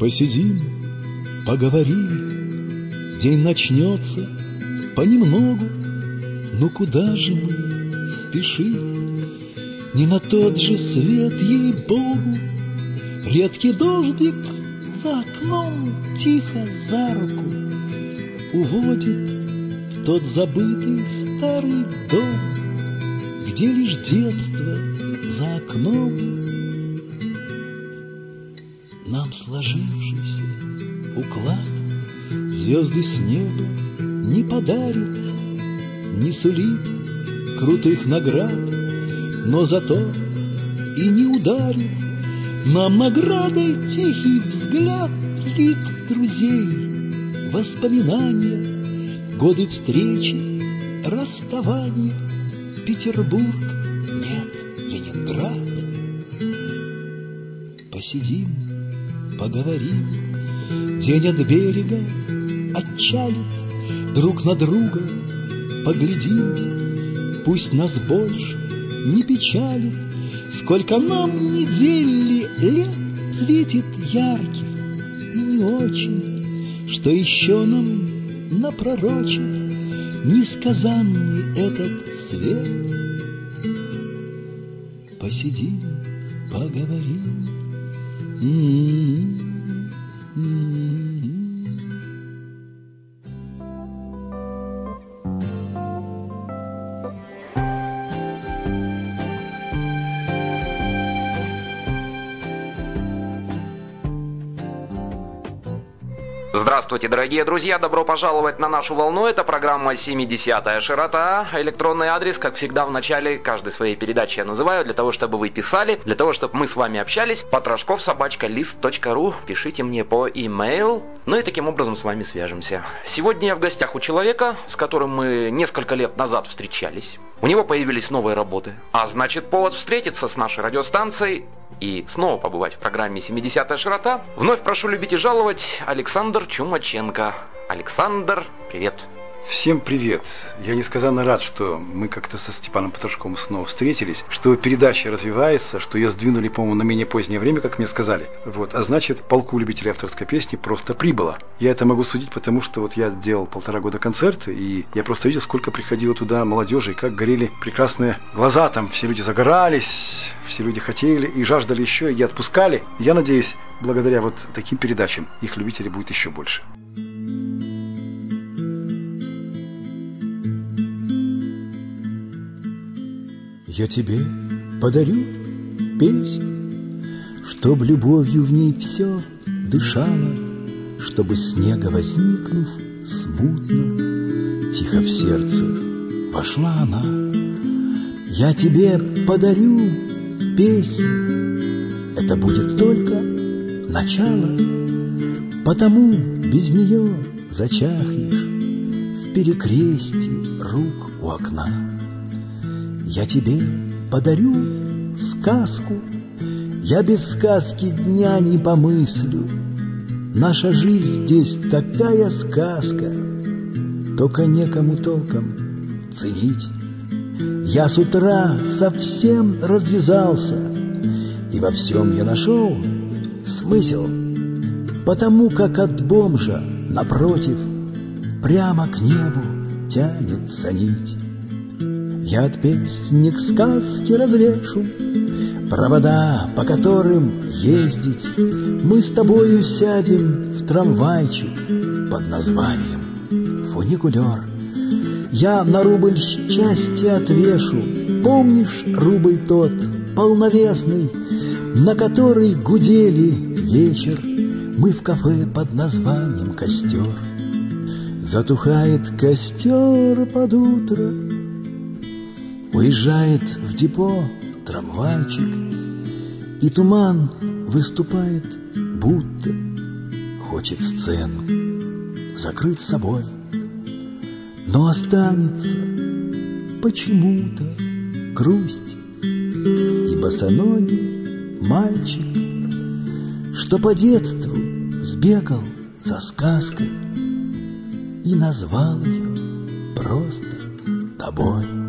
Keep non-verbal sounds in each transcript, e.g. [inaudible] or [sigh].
Посидим, поговорим, день начнется понемногу, но куда же мы спешим? Не на тот же свет, ей-богу, Редкий дождик за окном тихо за руку Уводит в тот забытый старый дом, Где лишь детство за окном. Нам сложившийся уклад. Звезды с неба не подарит, Не сулит крутых наград, Но зато и не ударит. Нам наградой тихий взгляд Лик друзей, воспоминания, Годы встречи, расставания, Петербург, нет, Ленинград. Посидим, поговорим, День от берега отчалит, Друг на друга поглядим, Пусть нас больше не печалит, Сколько нам недели лет Светит ярких и не очень, Что еще нам напророчит Несказанный этот свет. Посидим, поговорим. 嗯。Здравствуйте, дорогие друзья! Добро пожаловать на нашу волну. Это программа «70-я широта». Электронный адрес, как всегда, в начале каждой своей передачи я называю, для того, чтобы вы писали, для того, чтобы мы с вами общались. Потрошков собачка лист.ру. Пишите мне по e-mail. Ну и таким образом с вами свяжемся. Сегодня я в гостях у человека, с которым мы несколько лет назад встречались. У него появились новые работы. А значит, повод встретиться с нашей радиостанцией и снова побывать в программе «70-я широта». Вновь прошу любить и жаловать Александр Чумаченко. Александр, привет. Всем привет! Я несказанно рад, что мы как-то со Степаном Потрошковым снова встретились, что передача развивается, что ее сдвинули, по-моему, на менее позднее время, как мне сказали. Вот, а значит, полку любителей авторской песни просто прибыло. Я это могу судить, потому что вот я делал полтора года концерты, и я просто видел, сколько приходило туда молодежи, и как горели прекрасные глаза там, все люди загорались, все люди хотели и жаждали еще, и отпускали. Я надеюсь, благодаря вот таким передачам их любителей будет еще больше. Я тебе подарю песню, Чтоб любовью в ней все дышало, Чтобы снега возникнув смутно, Тихо в сердце вошла она. Я тебе подарю песню, Это будет только начало, Потому без нее зачахнешь В перекрестии рук у окна. Я тебе подарю сказку, Я без сказки дня не помыслю. Наша жизнь здесь такая сказка, Только некому толком ценить. Я с утра совсем развязался, И во всем я нашел смысл, Потому как от бомжа, напротив, Прямо к небу тянется нить. Я от песни к сказке развешу. Провода, по которым ездить. Мы с тобою сядем в трамвайчик Под названием фуникулер. Я на рубль счастья отвешу. Помнишь рубль тот, полновесный На который гудели вечер? Мы в кафе под названием «Костер». Затухает костер под утро, Уезжает в депо трамвайчик, И туман выступает, будто Хочет сцену закрыть собой. Но останется почему-то грусть И босоногий мальчик, Что по детству сбегал за сказкой И назвал ее просто тобой.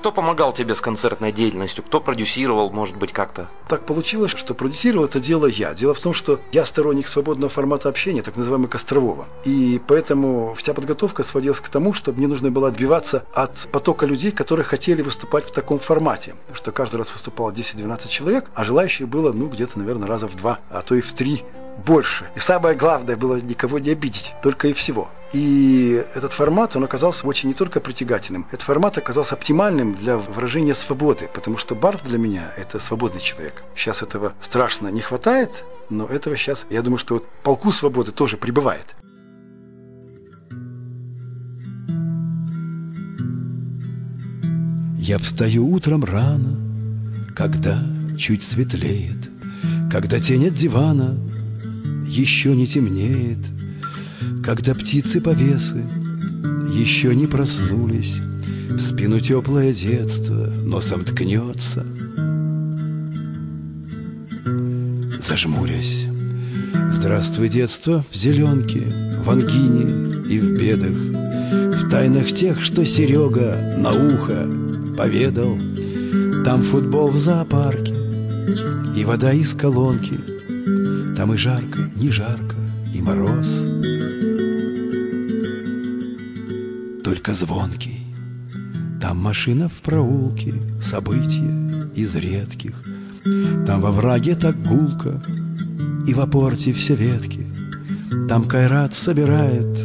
Кто помогал тебе с концертной деятельностью? Кто продюсировал, может быть, как-то? Так получилось, что продюсировал это дело я. Дело в том, что я сторонник свободного формата общения, так называемый Кострового. И поэтому вся подготовка сводилась к тому, что мне нужно было отбиваться от потока людей, которые хотели выступать в таком формате. Что каждый раз выступало 10-12 человек, а желающих было, ну, где-то, наверное, раза в два, а то и в три больше. И самое главное было никого не обидеть, только и всего. И этот формат, он оказался очень не только притягательным, этот формат оказался оптимальным для выражения свободы, потому что Барт для меня – это свободный человек. Сейчас этого страшно не хватает, но этого сейчас, я думаю, что вот полку свободы тоже прибывает. Я встаю утром рано, когда чуть светлеет, когда тень от дивана еще не темнеет, когда птицы повесы еще не проснулись, в спину теплое детство носом ткнется. Зажмурясь, здравствуй, детство, в зеленке, в ангине и в бедах, в тайнах тех, что Серега на ухо поведал. Там футбол в зоопарке и вода из колонки — там и жарко, не жарко, и мороз Только звонкий. Там машина в проулке События из редких. Там во враге так гулко И в опорте все ветки. Там Кайрат собирает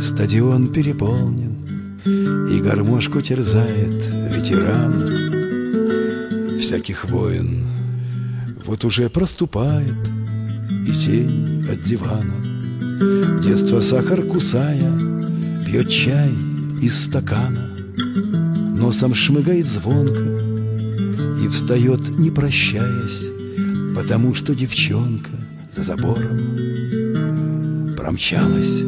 Стадион переполнен И гармошку терзает ветеран. Всяких воин Вот уже проступает и тень от дивана. Детство сахар кусая, пьет чай из стакана, Носом шмыгает звонко и встает, не прощаясь, Потому что девчонка за забором промчалась.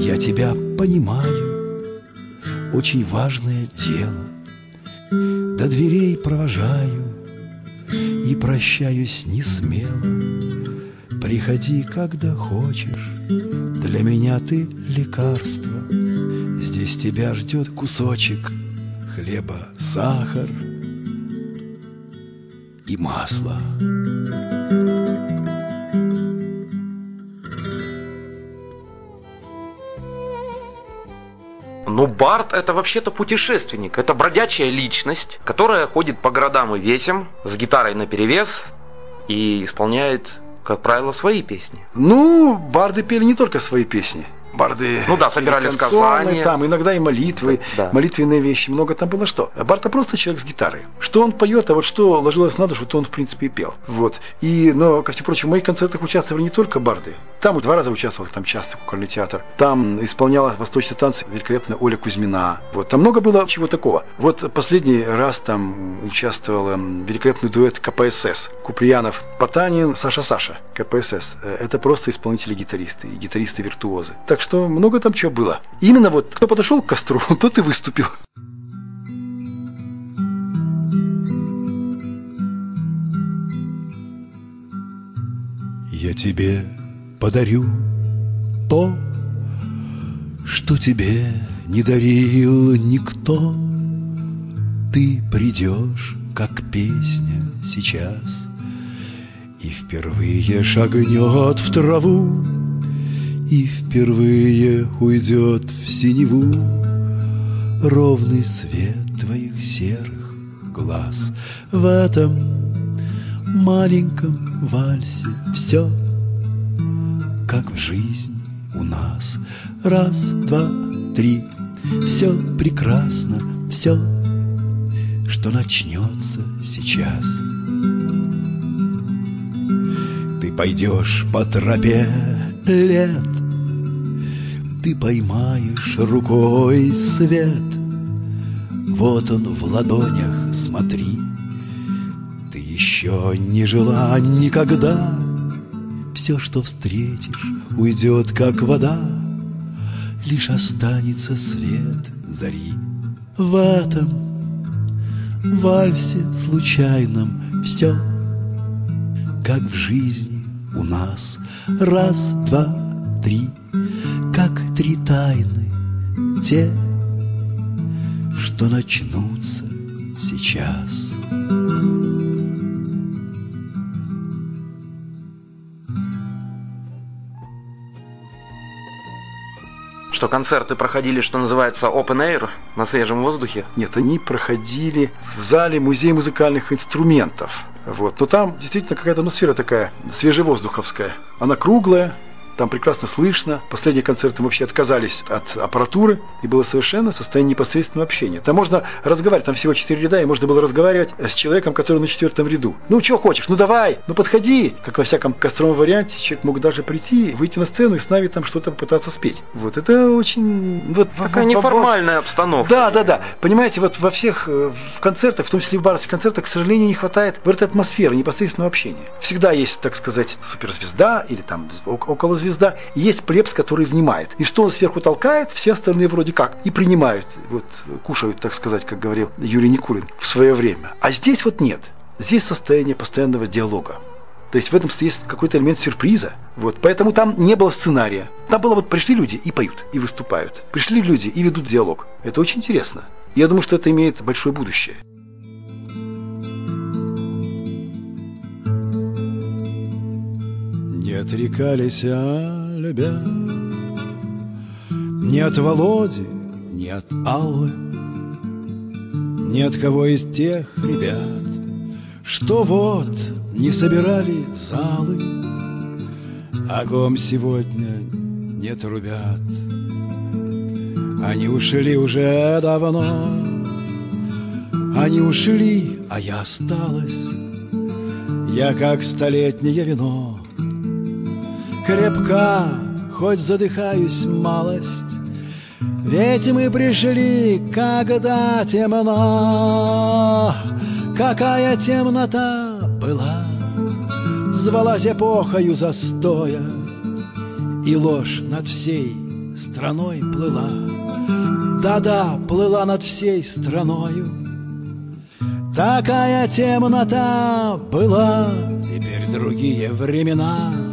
Я тебя понимаю, очень важное дело. До дверей провожаю и прощаюсь не смело. Приходи, когда хочешь, для меня ты лекарство. Здесь тебя ждет кусочек хлеба, сахар и масло. Ну, Барт это вообще-то путешественник. Это бродячая личность, которая ходит по городам и весям с гитарой наперевес и исполняет как правило, свои песни. Ну, барды пели не только свои песни барды. Ну да, собирали сказания. Там иногда и молитвы, да. молитвенные вещи. Много там было что. А Барта просто человек с гитарой. Что он поет, а вот что ложилось на душу, то он в принципе и пел. Вот. И, но, ко всему прочему, в моих концертах участвовали не только барды. Там два раза участвовал, там часто кукольный театр. Там исполняла восточные танцы великолепная Оля Кузьмина. Вот. Там много было чего такого. Вот последний раз там участвовал эм, великолепный дуэт КПСС. Куприянов, Потанин, Саша Саша. КПСС. Э, это просто исполнители-гитаристы и гитаристы-виртуозы. Так что много там чего было. Именно вот кто подошел к костру, [laughs] тот и выступил. Я тебе подарю то, что тебе не дарил никто. Ты придешь, как песня сейчас, И впервые шагнет в траву и впервые уйдет в синеву Ровный свет твоих серых глаз. В этом маленьком вальсе все Как в жизни у нас. Раз, два, три. Все прекрасно, все Что начнется сейчас. Ты пойдешь по тропе лет ты поймаешь рукой свет. Вот он в ладонях, смотри, Ты еще не жила никогда. Все, что встретишь, уйдет, как вода, Лишь останется свет зари. В этом вальсе случайном все, Как в жизни у нас раз, два, три — как три тайны, те, что начнутся сейчас. Что концерты проходили, что называется, open air, на свежем воздухе? Нет, они проходили в зале Музея музыкальных инструментов. Вот. Но там действительно какая-то атмосфера такая свежевоздуховская. Она круглая, там прекрасно слышно. Последние концерты мы вообще отказались от аппаратуры, и было совершенно состояние непосредственного общения. Там можно разговаривать, там всего четыре ряда, и можно было разговаривать с человеком, который на четвертом ряду. Ну, что хочешь, ну давай, ну подходи. Как во всяком костровом варианте, человек мог даже прийти, выйти на сцену и с нами там что-то пытаться спеть. Вот это очень... Вот, Такая неформальная обстановка. Да, да, да. Понимаете, вот во всех э, в концертах, в том числе в барских концертах, к сожалению, не хватает вот этой атмосферы, непосредственного общения. Всегда есть, так сказать, суперзвезда или там около звезда, и есть плебс, который внимает. И что он сверху толкает, все остальные вроде как и принимают, вот кушают, так сказать, как говорил Юрий Никулин в свое время. А здесь вот нет. Здесь состояние постоянного диалога. То есть в этом есть какой-то элемент сюрприза. Вот. Поэтому там не было сценария. Там было вот пришли люди и поют, и выступают. Пришли люди и ведут диалог. Это очень интересно. Я думаю, что это имеет большое будущее. Не отрекались, а любя? Ни от Володи, ни от Аллы Ни от кого из тех ребят Что вот не собирали залы О ком сегодня не трубят. Они ушли уже давно Они ушли, а я осталась. Я как столетнее вино крепка, хоть задыхаюсь малость. Ведь мы пришли, когда темно, какая темнота была, звалась эпохою застоя, и ложь над всей страной плыла. Да-да, плыла над всей страною. Такая темнота была, теперь другие времена —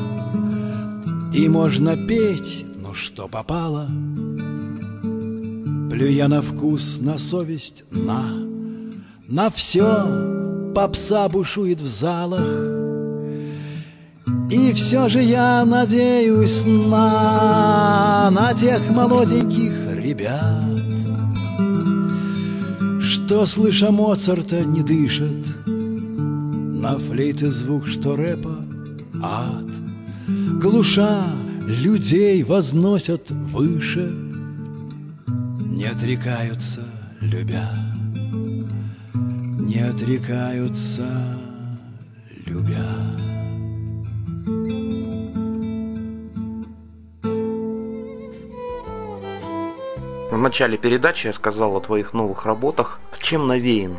и можно петь, но что попало? Плюя на вкус, на совесть, на На все попса бушует в залах. И все же я надеюсь на На тех молоденьких ребят Что, слыша Моцарта, не дышат. На флейты звук, что рэпа ад глуша людей возносят выше, Не отрекаются, любя, не отрекаются, любя. В начале передачи я сказал о твоих новых работах. Чем навеян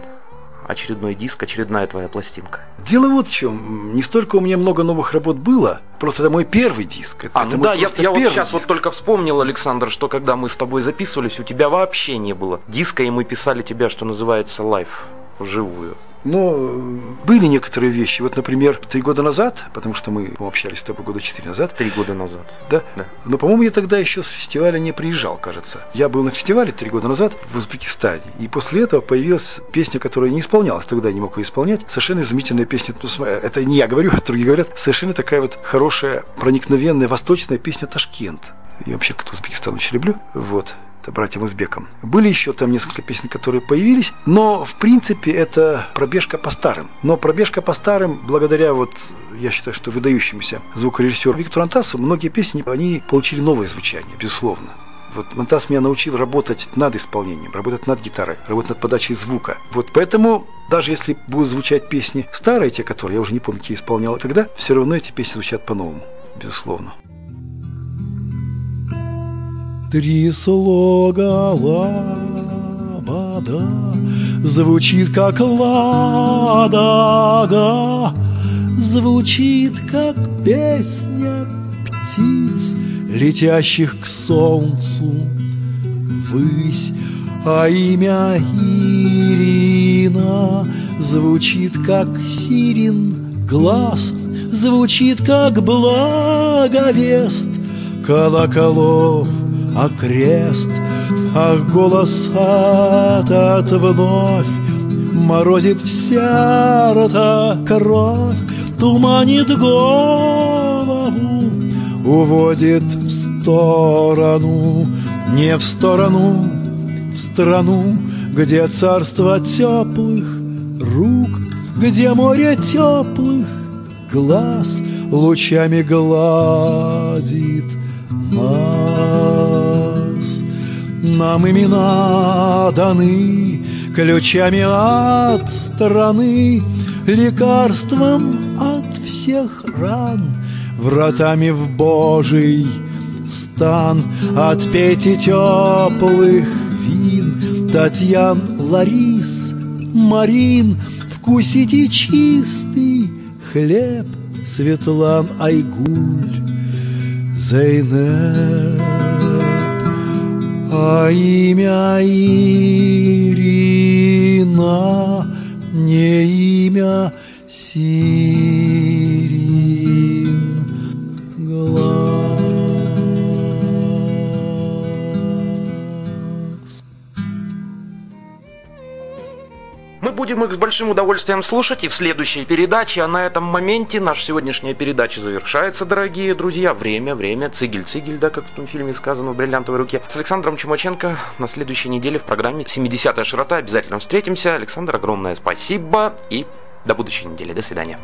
очередной диск, очередная твоя пластинка? Дело вот в чем. Не столько у меня много новых работ было, просто это мой первый диск. Это, а, ну да, я, я вот сейчас диск. вот только вспомнил, Александр, что когда мы с тобой записывались, у тебя вообще не было диска, и мы писали тебя, что называется, live, вживую. Но были некоторые вещи. Вот, например, три года назад, потому что мы общались с тобой года четыре назад. Три года назад. Да? Да. Но, по-моему, я тогда еще с фестиваля не приезжал, кажется. Я был на фестивале три года назад в Узбекистане. И после этого появилась песня, которая не исполнялась. Тогда я не мог ее исполнять. Совершенно изумительная песня. Это не я говорю, [laughs] а другие говорят. Совершенно такая вот хорошая, проникновенная, восточная песня «Ташкент». Я вообще как Узбекистан очень люблю. Вот братьям Узбекам. Были еще там несколько песен, которые появились, но в принципе это пробежка по старым. Но пробежка по старым, благодаря вот, я считаю, что выдающемуся звукорежиссеру Виктору Антасу, многие песни, они получили новое звучание, безусловно. Вот Монтас меня научил работать над исполнением, работать над гитарой, работать над подачей звука. Вот поэтому, даже если будут звучать песни старые, те, которые я уже не помню, какие исполнял тогда, все равно эти песни звучат по-новому, безусловно. Три слога лабада Звучит как ладога Звучит как песня птиц Летящих к солнцу ввысь. А имя Ирина Звучит как сирен глаз Звучит как благовест. Колоколов а крест Ах, голос этот вновь Морозит в сердце кровь, Туманит голову, Уводит в сторону, Не в сторону, в страну, Где царство теплых рук, Где море теплых глаз Лучами гладит нас. Нам имена даны ключами от страны, лекарством от всех ран, вратами в Божий стан, отпейте теплых вин, Татьян, Ларис, Марин, вкусите чистый хлеб, Светлан Айгуль, Зейнеп, а имя Ирина не имя Сирин глаз. Мы будем их с большим удовольствием слушать и в следующей передаче. А на этом моменте наша сегодняшняя передача завершается, дорогие друзья. Время, время, цигель-цигель, да, как в том фильме сказано, в бриллиантовой руке. С Александром Чумаченко на следующей неделе в программе 70-я широта. Обязательно встретимся. Александр, огромное спасибо и до будущей недели. До свидания.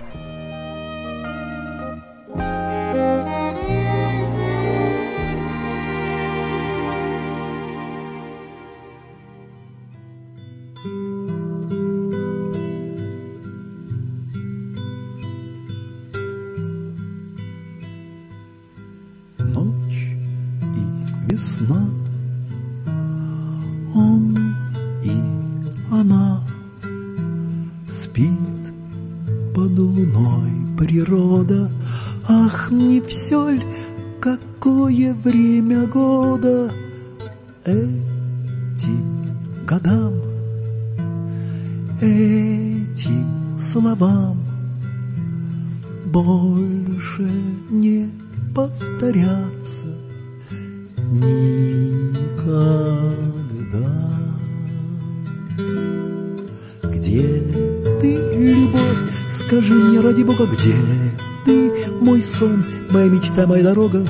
Весна, он и она спит под луной природа. Ах, не все ль, какое время года этим годам, этим словам больше не повторяться никогда. Где ты, любовь, скажи мне ради Бога, где ты, мой сон, моя мечта, моя дорога?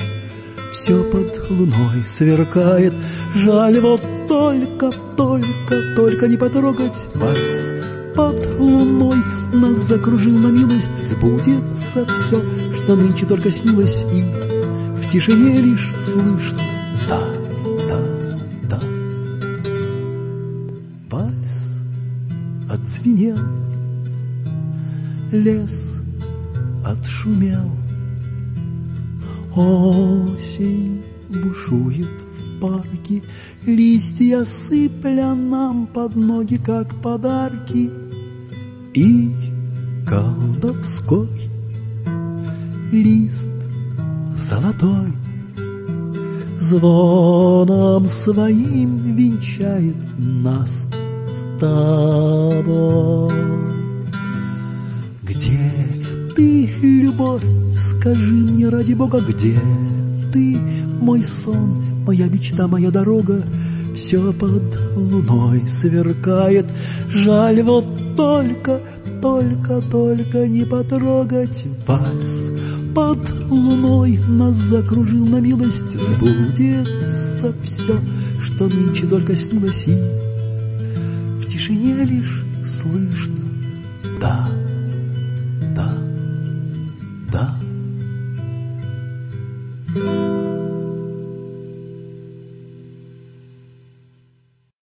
Все под луной сверкает, жаль вот только, только, только не потрогать вальс под луной нас закружил на милость, сбудется все, что нынче только снилось, и в тишине лишь слышно лес отшумел, осень бушует в парке, листья сыпля нам под ноги, как подарки, и колдовской лист золотой звоном своим венчает нас тобой. Где ты, любовь, скажи мне ради Бога, где ты, мой сон, моя мечта, моя дорога, все под луной сверкает, жаль вот только, только, только не потрогать вальс. Под луной нас закружил на милость, сбудется все, что нынче только снилось, и тишине лишь слышно да.